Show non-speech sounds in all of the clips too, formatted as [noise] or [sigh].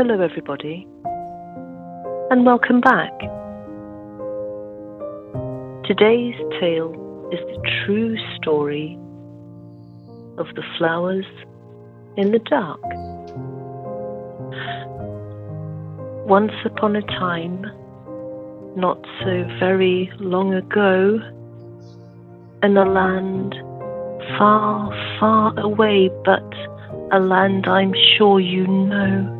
Hello, everybody, and welcome back. Today's tale is the true story of the flowers in the dark. Once upon a time, not so very long ago, in a land far, far away, but a land I'm sure you know,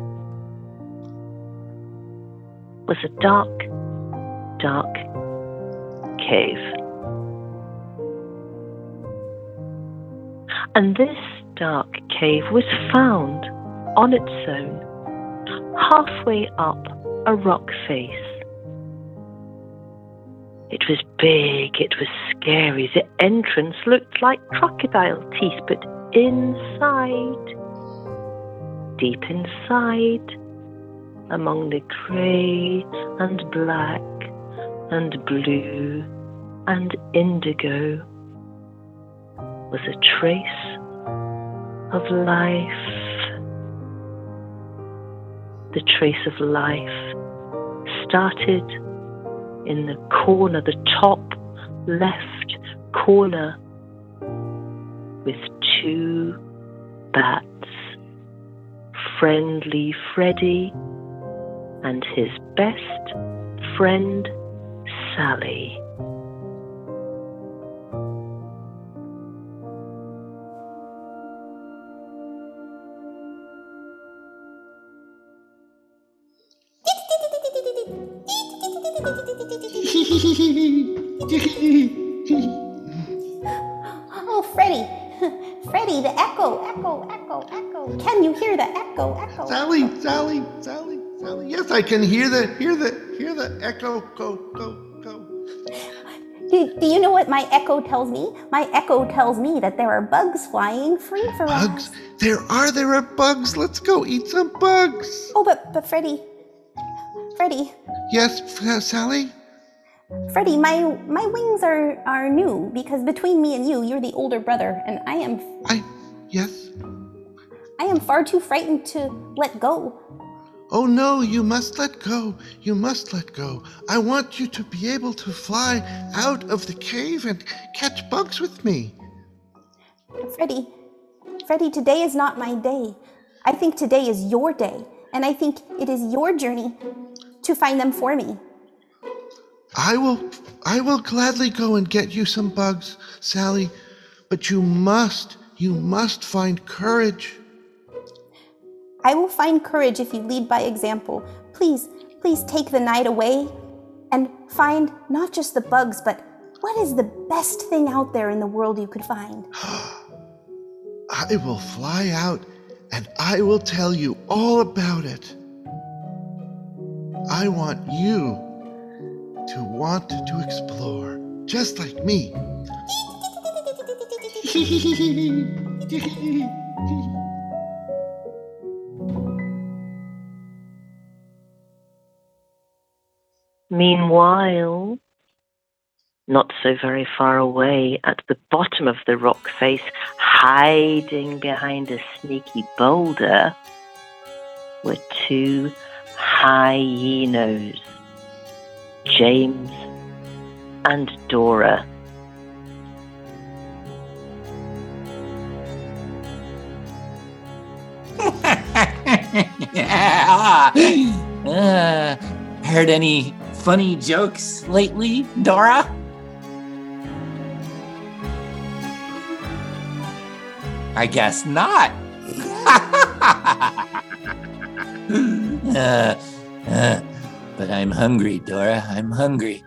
was a dark, dark cave. And this dark cave was found on its own, halfway up a rock face. It was big, it was scary. The entrance looked like crocodile teeth, but inside, deep inside, among the grey and black and blue and indigo, was a trace of life. The trace of life started in the corner, the top left corner, with two bats, friendly Freddy and his best friend Sally. Oh, Freddy. Freddy, the echo, echo, echo, echo. Can you hear the echo, echo? Sally, Sally, Sally, Sally. Yes, I can hear the hear the hear the echo. Go, go, go. Do, do you know what my echo tells me? My echo tells me that there are bugs flying free for us Bugs. us. There are there are bugs. Let's go eat some bugs. Oh, but but Freddy, Freddy, Yes, F- Sally. Freddy, my my wings are are new because between me and you, you're the older brother, and I am I yes. I am far too frightened to let go. Oh no, you must let go. You must let go. I want you to be able to fly out of the cave and catch bugs with me. Freddy, Freddy, today is not my day. I think today is your day, and I think it is your journey to find them for me. I will I will gladly go and get you some bugs, Sally, but you must you must find courage. I will find courage if you lead by example. Please, please take the night away and find not just the bugs, but what is the best thing out there in the world you could find? [gasps] I will fly out and I will tell you all about it. I want you to want to explore, just like me. [laughs] Meanwhile, not so very far away at the bottom of the rock face, hiding behind a sneaky boulder, were two hyenos, James and Dora. uh, [laughs] heard any funny jokes lately, Dora? I guess not. [laughs] Uh, uh, but I'm hungry, Dora. I'm hungry.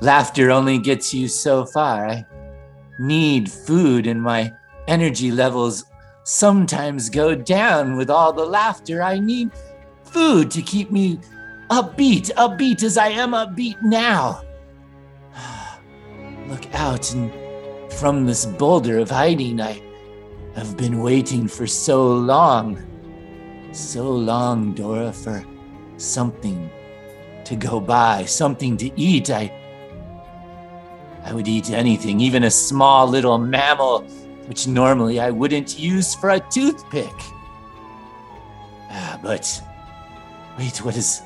Laughter only gets you so far. I need food, and my energy levels sometimes go down with all the laughter. I need food to keep me upbeat, upbeat as I am upbeat now. [sighs] Look out, and from this boulder of hiding, I have been waiting for so long. So long, Dora, for something to go by, something to eat. I I would eat anything, even a small little mammal, which normally I wouldn't use for a toothpick. Ah, but Wait, what is.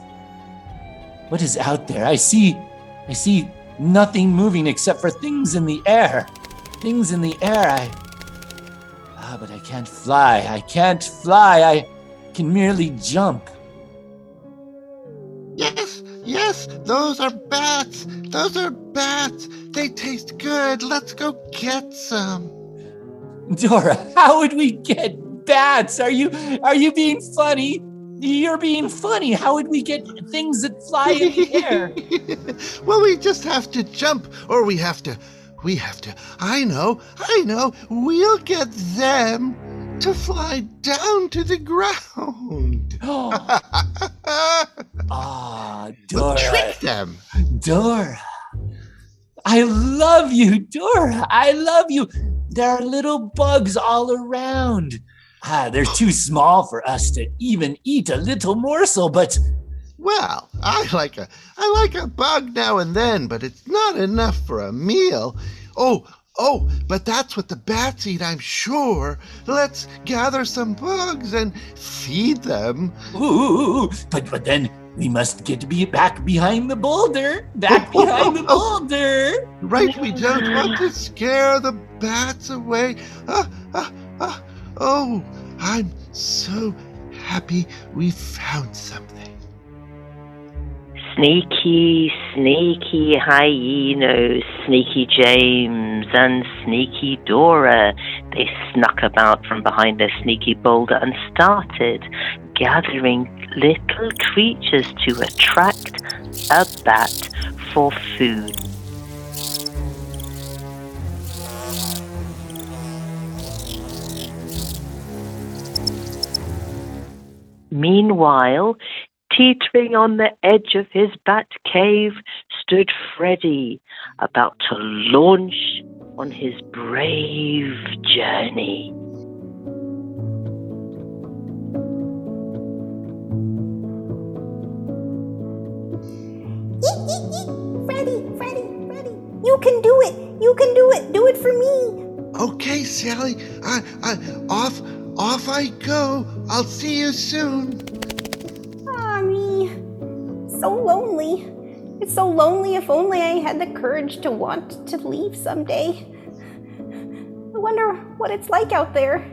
What is out there? I see. I see nothing moving except for things in the air. Things in the air. I. Ah, but I can't fly. I can't fly. I can merely jump. Yes, yes, those are bats. Those are bats. They taste good. Let's go get some. Dora, [laughs] how would we get bats? Are you are you being funny? You're being funny. How would we get things that fly in the air? [laughs] well, we just have to jump, or we have to. We have to. I know, I know. We'll get them to fly down to the ground. [gasps] Ah, Dora. We'll trick them. Dora. I love you, Dora. I love you. There are little bugs all around. Ah, they're too small for us to even eat a little morsel, but Well, I like a I like a bug now and then, but it's not enough for a meal. Oh, oh, but that's what the bats eat, I'm sure. Let's gather some bugs and feed them. ooh, but but then we must get be back behind the boulder. Back behind the [laughs] boulder. Right, we don't want to scare the bats away. Ah, ah, ah. Oh, I'm so happy we found something. Sneaky, sneaky hyenas, Sneaky James and Sneaky Dora. They snuck about from behind their sneaky boulder and started gathering little creatures to attract a bat for food. Meanwhile, teetering on the edge of his bat cave stood Freddy, about to launch on his brave journey. Freddy, Freddy, Freddy. You can do it. You can do it. Do it for me. Okay, Sally, I, I, off, off I go. I'll see you soon. Ah, me. So lonely. It's so lonely if only I had the courage to want to leave someday. I wonder what it's like out there.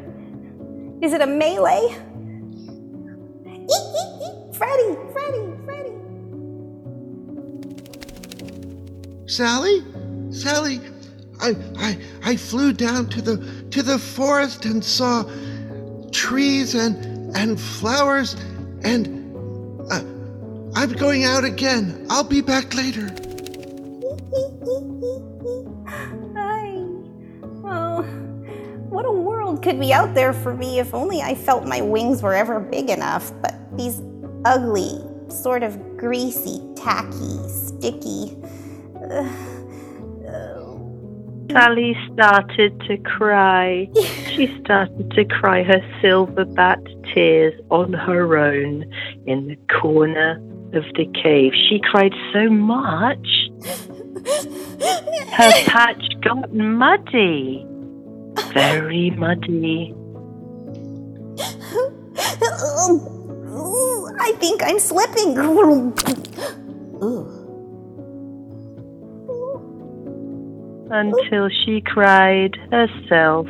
Is it a melee? Eek, eek, eek. Freddy, Freddy, Freddy. Sally, Sally, I, I, I flew down to the to the forest and saw trees and and flowers and uh, I'm going out again. I'll be back later. [laughs] Hi. Oh, what a world could be out there for me if only I felt my wings were ever big enough. But these ugly, sort of greasy, tacky, sticky. Sally started to cry. She [laughs] started to cry her silver bat tears on her own in the corner of the cave. She cried so much, her [laughs] patch got muddy. Very muddy. Ooh, I think I'm slipping. Ooh. Until she cried herself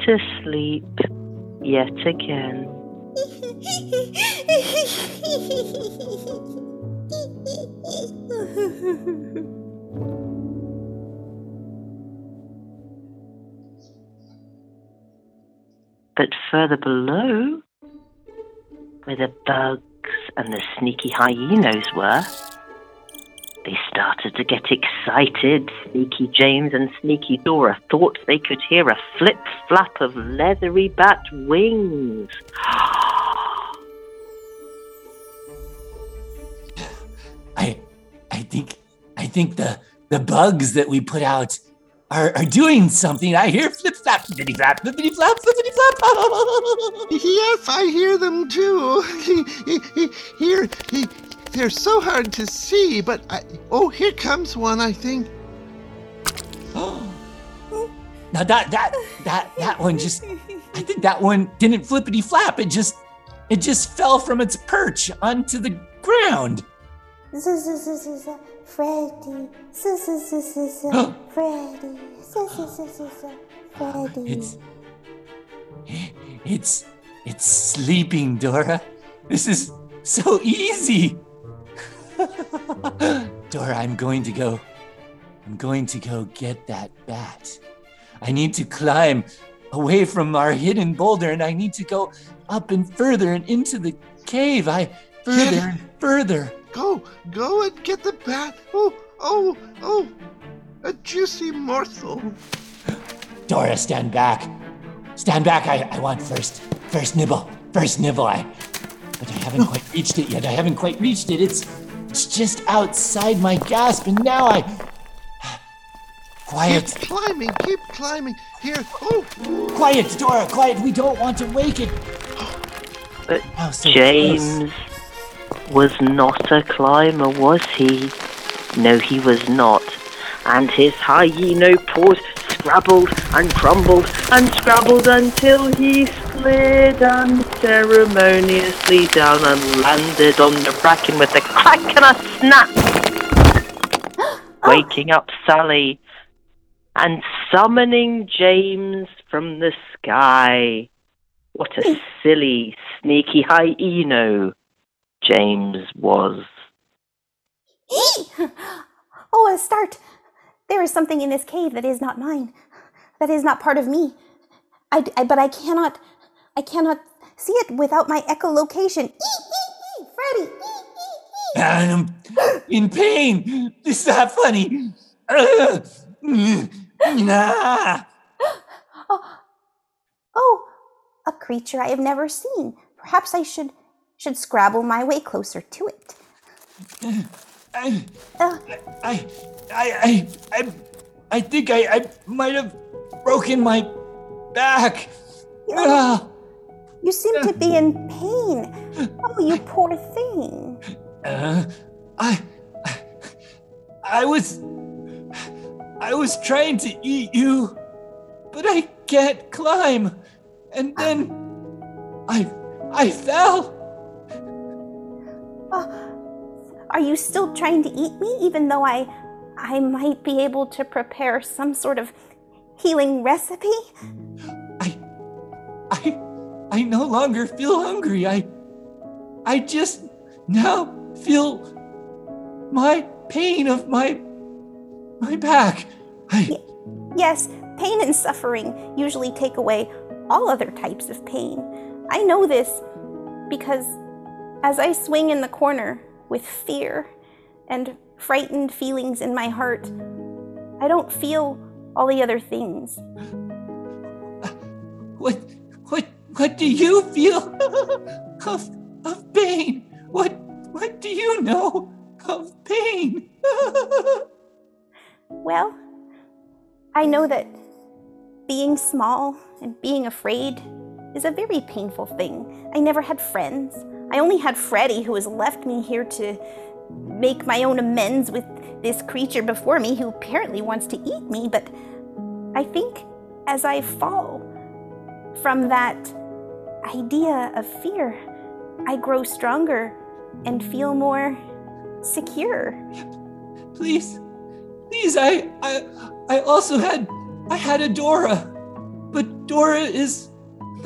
to sleep yet again. But further below, where the bugs and the sneaky hyenas were, they started to get excited. Sneaky James and Sneaky Dora thought they could hear a flip flap of leathery bat wings. I I think I think the the bugs that we put out are, are doing something. I hear flip flap, flippity flap, flippity flap, flippity flap. Yes, I hear them too. [laughs] Here, they're so hard to see, but I, oh, here comes one. I think. now that that that that one just I think that one didn't flippity flap. It just it just fell from its perch onto the ground. Freddy, Freddy, Freddy. It's it's it's sleeping, Dora. This is so easy. [laughs] Dora, I'm going to go. I'm going to go get that bat. I need to climb away from our hidden boulder and I need to go up and further and into the cave. I further Yeah. and further. Go, go and get the bat. Oh, oh, oh, a juicy morsel. Dora, stand back. Stand back. I, I want first. First nibble. First nibble. I but I haven't quite reached it yet. I haven't quite reached it. It's it's just outside my gasp, and now I Quiet. Keep climbing, keep climbing. Here, oh, Quiet, Dora, quiet. We don't want to wake it. But Oh, so close. James was not a climber, was he? No, he was not. And his hyena paws scrabbled and crumbled and scrabbled until he slid unceremoniously down and landed on the bracken with a crack and a snap, [gasps] waking up Sally and summoning James from the sky. What a hmm. silly, sneaky hyeno James was. [gasps] oh, a start. There is something in this cave that is not mine. That is not part of me. I, I- but I cannot, I cannot see it without my echolocation. Freddy. I'm in pain. This is not funny. Nah. [gasps] Oh, a creature I have never seen. Perhaps I should should scrabble my way closer to it. I, Uh, I, I, I, I, I think I, I might have broken my back. Ah. You seem to be in pain. Oh, you poor thing. Uh, I, I was, I was trying to eat you, but I can't climb, and then I, I fell. Are you still trying to eat me, even though I, I might be able to prepare some sort of healing recipe? I, no longer feel hungry. I, I just now feel my pain of my, my back. I, Yes, pain and suffering usually take away all other types of pain. I know this because as I swing in the corner with fear and frightened feelings in my heart, I don't feel all the other things. what, what, do you feel of, of pain? What, what do you know of pain? [laughs] Well, I know that being small and being afraid is a very painful thing. I never had friends. I only had Freddy, who has left me here to make my own amends with this creature before me who apparently wants to eat me. But I think as I fall from that idea of fear, I grow stronger and feel more secure. please, please, I, I, I also had, I had a Dora, but Dora is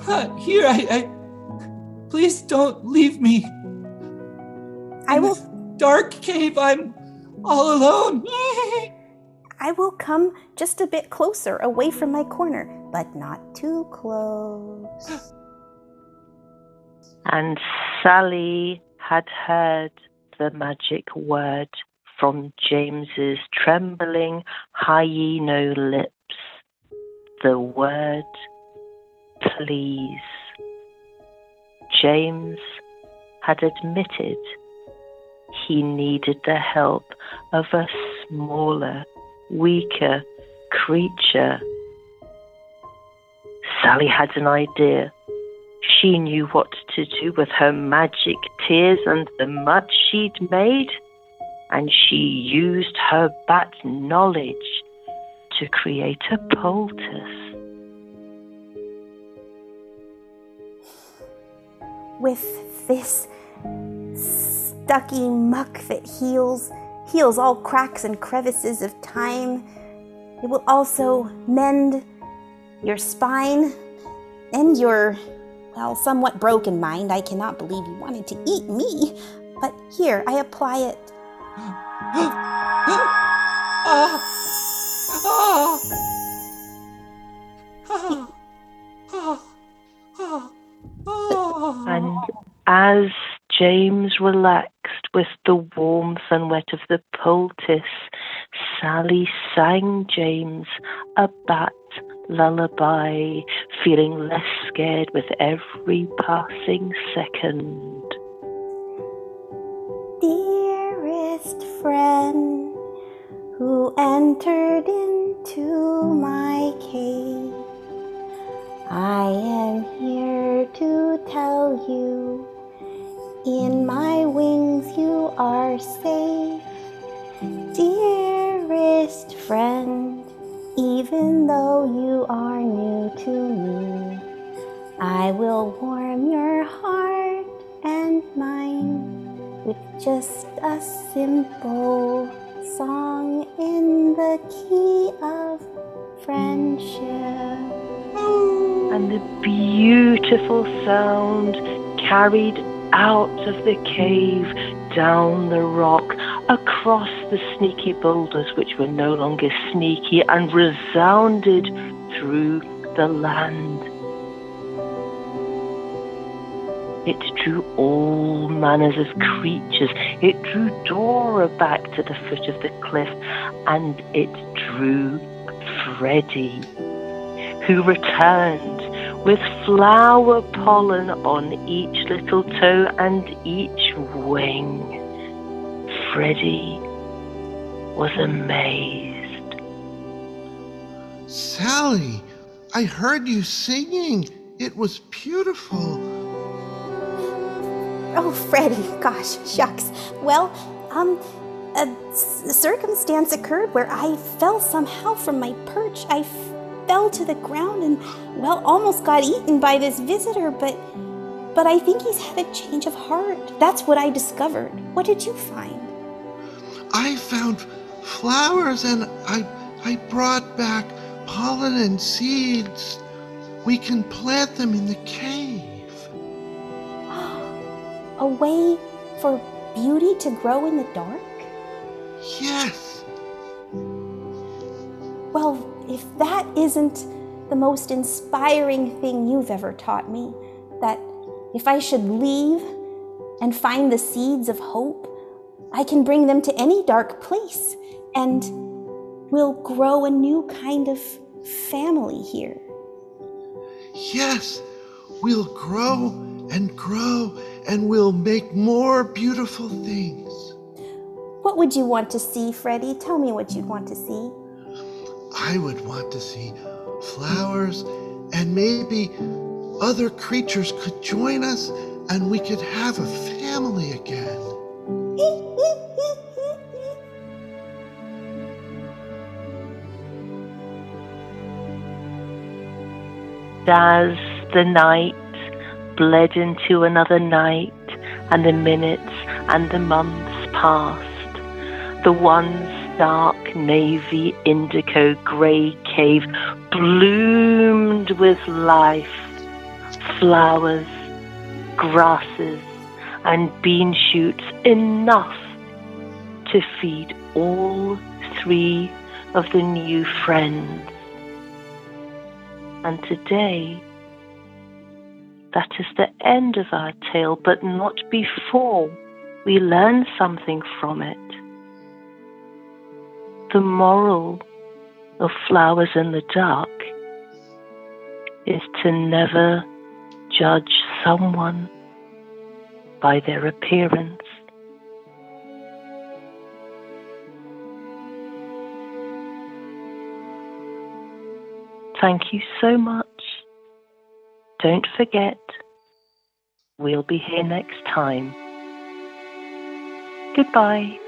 not here. I, I, please don't leave me. I will dark cave. I'm all alone. [laughs] I will come just a bit closer away from my corner, but not too close. [laughs] And Sally had heard the magic word from James's trembling hyeno lips. The word please. James had admitted he needed the help of a smaller, weaker creature. Sally had an idea. She knew what to do with her magic tears and the mud she'd made, and she used her bat knowledge to create a poultice. with this stucky muck that heals heals all cracks and crevices of time. It will also mend your spine and your well, somewhat broken mind. I cannot believe you wanted to eat me. But here, I apply it. And as James relaxed with the warmth and wet of the poultice, Sally sang James a bat lullaby, feeling less scared with every passing second. Dearest friend who entered into my cave, I am here to tell you in my wings you are safe. Dearest friend, even though you are new to me, I will warm your heart and mine with just a simple song in the key of friendship. And the beautiful sound carried out of the cave, down the rock, across the sneaky boulders, which were no longer sneaky, and resounded through the land. It drew all manners of creatures. It drew Dora back to the foot of the cliff, and it drew Freddie, who returned with flower pollen on each little toe and each wing. Freddie was amazed. Sally, I heard you singing. It was beautiful. Oh, Freddie, gosh, shucks. Well, um, a s- circumstance occurred where I fell somehow from my perch. I f- fell to the ground and, well, almost got eaten by this visitor, but. But I think he's had a change of heart. That's what I discovered. What did you find? I found flowers and I I brought back pollen and seeds. We can plant them in the cave. [gasps] A way for beauty to grow in the dark? Yes. Well, if that isn't the most inspiring thing you've ever taught me, that if I should leave and find the seeds of hope, I can bring them to any dark place and we'll grow a new kind of family here. Yes. We'll grow and grow and we'll make more beautiful things. What would you want to see, Freddie? Tell me what you'd want to see. I would want to see flowers and maybe other creatures could join us and we could have a family again. As the night bled into another night, and the minutes and the months passed, the once dark navy indigo grey cave bloomed with life, flowers, grasses, and bean shoots enough to feed all three of the new friends. And today, that is the end of our tale, but not before we learn something from it. The moral of Flowers in the Dark is to never judge someone by their appearance. Thank you so much. Don't forget, we'll be here next time. Goodbye.